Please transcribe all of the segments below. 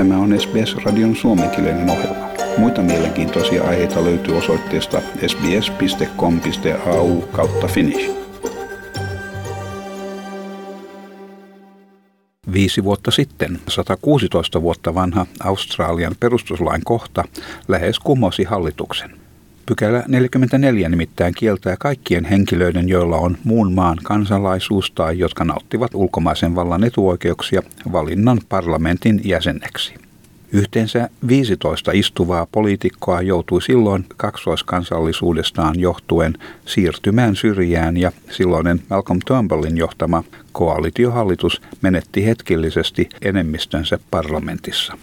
Tämä on SBS-radion suomenkielinen ohjelma. Muita mielenkiintoisia aiheita löytyy osoitteesta sbs.com.au kautta finnish. Viisi vuotta sitten 116 vuotta vanha Australian perustuslain kohta lähes kumosi hallituksen. Pykälä 44 nimittäin kieltää kaikkien henkilöiden, joilla on muun maan kansalaisuus tai jotka nauttivat ulkomaisen vallan etuoikeuksia, valinnan parlamentin jäseneksi. Yhteensä 15 istuvaa poliitikkoa joutui silloin kaksoiskansallisuudestaan johtuen siirtymään syrjään ja silloinen Malcolm Turnbullin johtama koalitiohallitus menetti hetkellisesti enemmistönsä parlamentissa.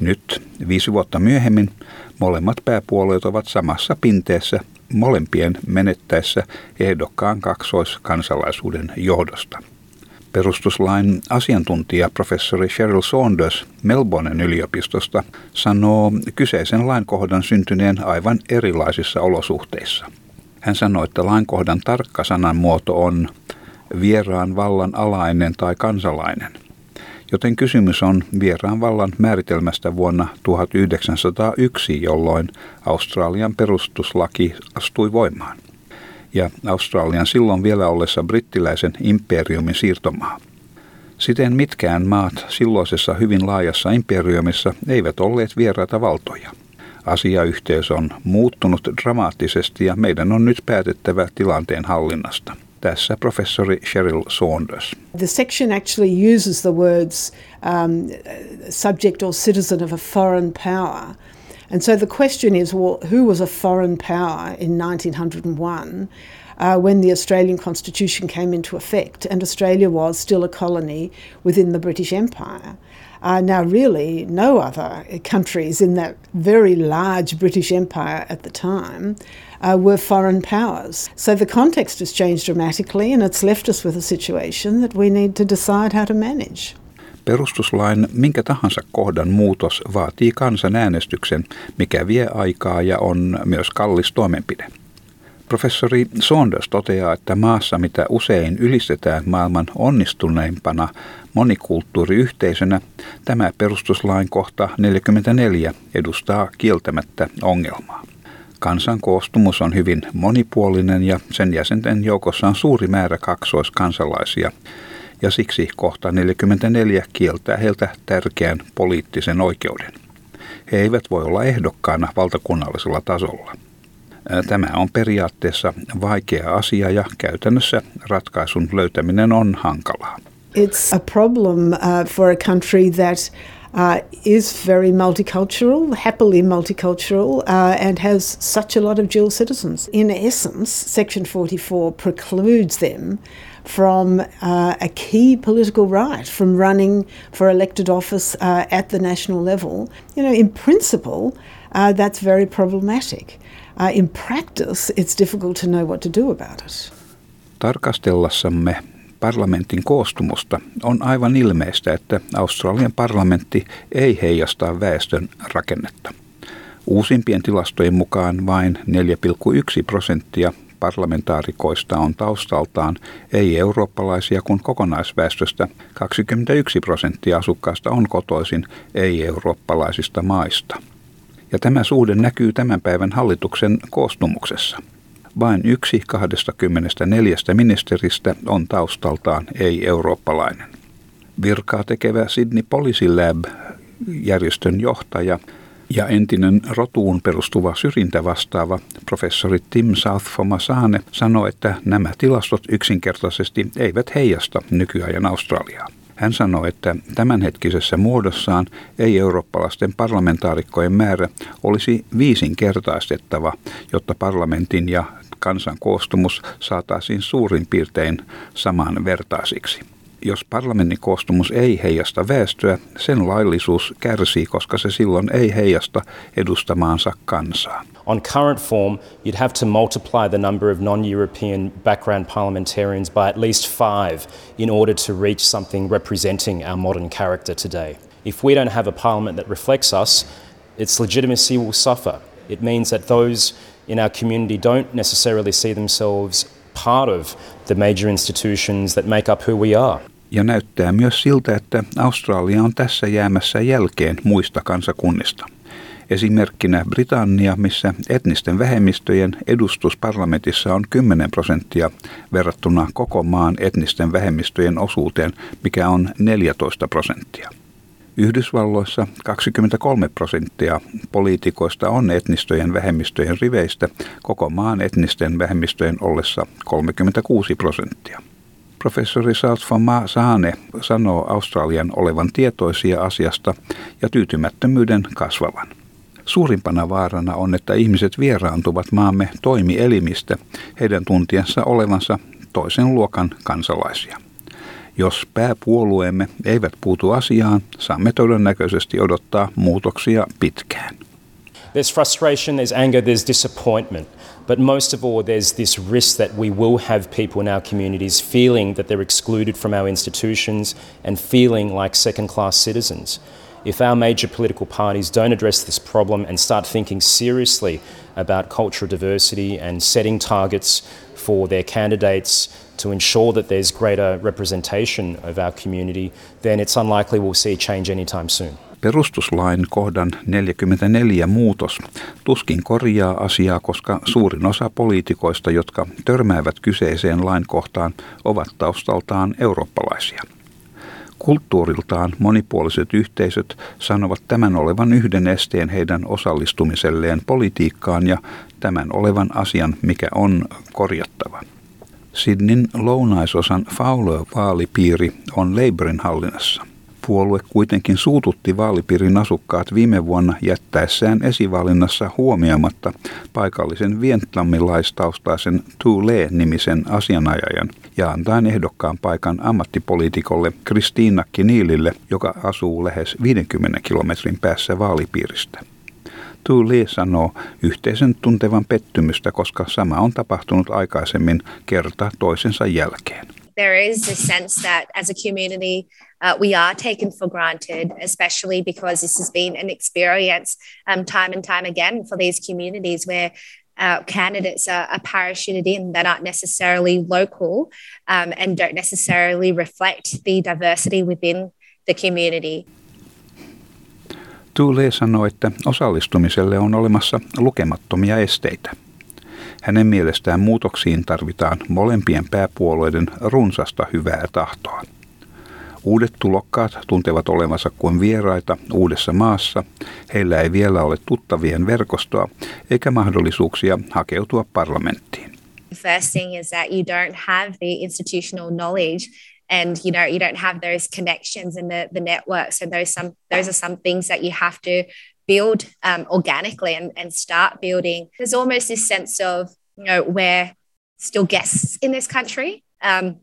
Nyt, viisi vuotta myöhemmin, molemmat pääpuolueet ovat samassa pinteessä molempien menettäessä ehdokkaan kaksoiskansalaisuuden johdosta. Perustuslain asiantuntija professori Cheryl Saunders Melbournen yliopistosta sanoo kyseisen lainkohdan syntyneen aivan erilaisissa olosuhteissa. Hän sanoi, että lainkohdan tarkka sanamuoto on vieraan vallan alainen tai kansalainen joten kysymys on vieraan vallan määritelmästä vuonna 1901, jolloin Australian perustuslaki astui voimaan. Ja Australian silloin vielä ollessa brittiläisen imperiumin siirtomaa. Siten mitkään maat silloisessa hyvin laajassa imperiumissa eivät olleet vieraita valtoja. Asiayhteys on muuttunut dramaattisesti ja meidän on nyt päätettävä tilanteen hallinnasta. Tässä professori Cheryl Saunders. The section actually uses the words um, subject or citizen of a foreign power. And so the question is well, who was a foreign power in 1901 uh, when the Australian Constitution came into effect and Australia was still a colony within the British Empire? Uh, now, really, no other countries in that very large British Empire at the time uh, were foreign powers. So the context has changed dramatically, and it's left us with a situation that we need to decide how to manage. Perustuslain minkä tahansa kohdan muutos vaatii kansanäänestyksen, mikä vie aikaa ja on myös kallis toimenpide. Professori Saunders toteaa, että maassa, mitä usein ylistetään maailman onnistuneimpana monikulttuuriyhteisönä, tämä perustuslain kohta 44 edustaa kieltämättä ongelmaa. Kansan koostumus on hyvin monipuolinen ja sen jäsenten joukossa on suuri määrä kaksoiskansalaisia, ja siksi kohta 44 kieltää heiltä tärkeän poliittisen oikeuden. He eivät voi olla ehdokkaana valtakunnallisella tasolla. Tämä on periaatteessa vaikea asia ja käytännössä ratkaisun löytäminen on hankalaa. It's a problem uh, for a country that uh, is very multicultural, happily multicultural, uh, and has such a lot of dual citizens. In essence, Section 44 precludes them from uh, a key political right, from running for elected office at the national level. You know, in principle, that's very problematic. Uh, in practice, it's difficult to know what to do about it. Tarkastellassamme parlamentin koostumusta on aivan ilmeistä, että Australian parlamentti ei heijasta väestön rakennetta. Uusimpien tilastojen mukaan vain 4,1 prosenttia parlamentaarikoista on taustaltaan ei-eurooppalaisia, kun kokonaisväestöstä 21 prosenttia asukkaista on kotoisin ei-eurooppalaisista maista. Ja tämä suhde näkyy tämän päivän hallituksen koostumuksessa. Vain yksi 24 ministeristä on taustaltaan ei-eurooppalainen. Virkaa tekevä Sydney Policy Lab järjestön johtaja ja entinen rotuun perustuva syrjintä vastaava professori Tim Southfomasane sanoi, että nämä tilastot yksinkertaisesti eivät heijasta nykyajan Australiaa. Hän sanoi, että tämänhetkisessä muodossaan ei-eurooppalaisten parlamentaarikkojen määrä olisi viisinkertaistettava, jotta parlamentin ja kansan koostumus saataisiin suurin piirtein samanvertaisiksi. Jos parlamentin koostumus ei heijasta väestöä, sen laillisuus kärsii, koska se silloin ei heijasta edustamaansa kansaa. On current form, you'd have to multiply the number of non-European background parliamentarians by at least five in order to reach something representing our modern character today. If we don't have a parliament that reflects us, its legitimacy will suffer. It means that those in our community don't necessarily see themselves part of the major institutions that make up who we are. Ja näyttää myös siltä, että Australia on tässä jäämässä jälkeen muista kansakunnista. Esimerkkinä Britannia, missä etnisten vähemmistöjen edustus parlamentissa on 10 prosenttia verrattuna koko maan etnisten vähemmistöjen osuuteen, mikä on 14 prosenttia. Yhdysvalloissa 23 prosenttia poliitikoista on etnistöjen vähemmistöjen riveistä, koko maan etnisten vähemmistöjen ollessa 36 prosenttia. Professori Saltfama Saane sanoo Australian olevan tietoisia asiasta ja tyytymättömyyden kasvavan. Suurimpana vaarana on, että ihmiset vieraantuvat maamme toimielimistä heidän tuntiensa olevansa toisen luokan kansalaisia. Jos pääpuolueemme eivät puutu asiaan, saamme todennäköisesti odottaa muutoksia pitkään. There's frustration, there's anger, there's disappointment. But most of all, there's this risk that we will have people in our communities feeling that they're excluded from our institutions and feeling like second class citizens. If our major political parties don't address this problem and start thinking seriously about cultural diversity and setting targets for their candidates to ensure that there's greater representation of our community, then it's unlikely we'll see change anytime soon. Perustuslain kohdan 44 muutos tuskin korjaa asiaa, koska suurin osa poliitikoista, jotka törmäävät kyseiseen lainkohtaan, ovat taustaltaan eurooppalaisia. Kulttuuriltaan monipuoliset yhteisöt sanovat tämän olevan yhden esteen heidän osallistumiselleen politiikkaan ja tämän olevan asian, mikä on korjattava. Sydneyn lounaisosan Fowler-vaalipiiri on Labourin hallinnassa. Puolue kuitenkin suututti vaalipiirin asukkaat viime vuonna jättäessään esivalinnassa huomioimatta paikallisen vietnamilaistaustaisen Tu Le-nimisen asianajajan ja antaen ehdokkaan paikan ammattipoliitikolle Kristiina Kiniilille, joka asuu lähes 50 kilometrin päässä vaalipiiristä. Tu Lee sanoo yhteisen tuntevan pettymystä, koska sama on tapahtunut aikaisemmin kerta toisensa jälkeen. There is a sense that as a community uh, we are taken for granted, especially because this has been an experience um, time and time again for these communities where uh, candidates are, are, parachuted in that aren't necessarily local um, and don't necessarily reflect the diversity within the community. Tule sanoi, että osallistumiselle on olemassa lukemattomia esteitä. Hänen mielestään muutoksiin tarvitaan molempien pääpuolueiden runsasta hyvää tahtoa. Uudet tulokkaat tuntevat olevansa kuin vieraita uudessa maassa. Heillä ei vielä ole tuttavien verkostoa eikä mahdollisuuksia hakeutua parlamenttiin. First thing is that you don't have the institutional knowledge and you know you don't have those connections and the, the networks and those some those are some things that you have to build um, organically and, and start building there's almost this sense of you know we're still guests in this country um,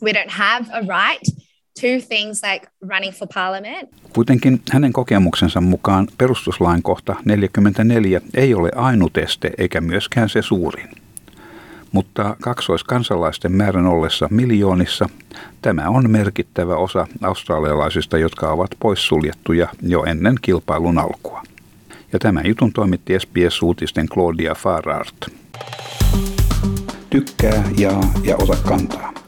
we don't have a right to things like running for parliament. Kuitenkin hänen kokemuksensa mukaan perustuslain kohta 44 ei ole ainut este eikä myöskään se suurin. Mutta kaksoiskansalaisten määrän ollessa miljoonissa tämä on merkittävä osa australialaisista, jotka ovat poissuljettuja jo ennen kilpailun alkua. Ja tämän jutun toimitti SBS-uutisten Claudia Farart. Tykkää, jaa ja ota kantaa.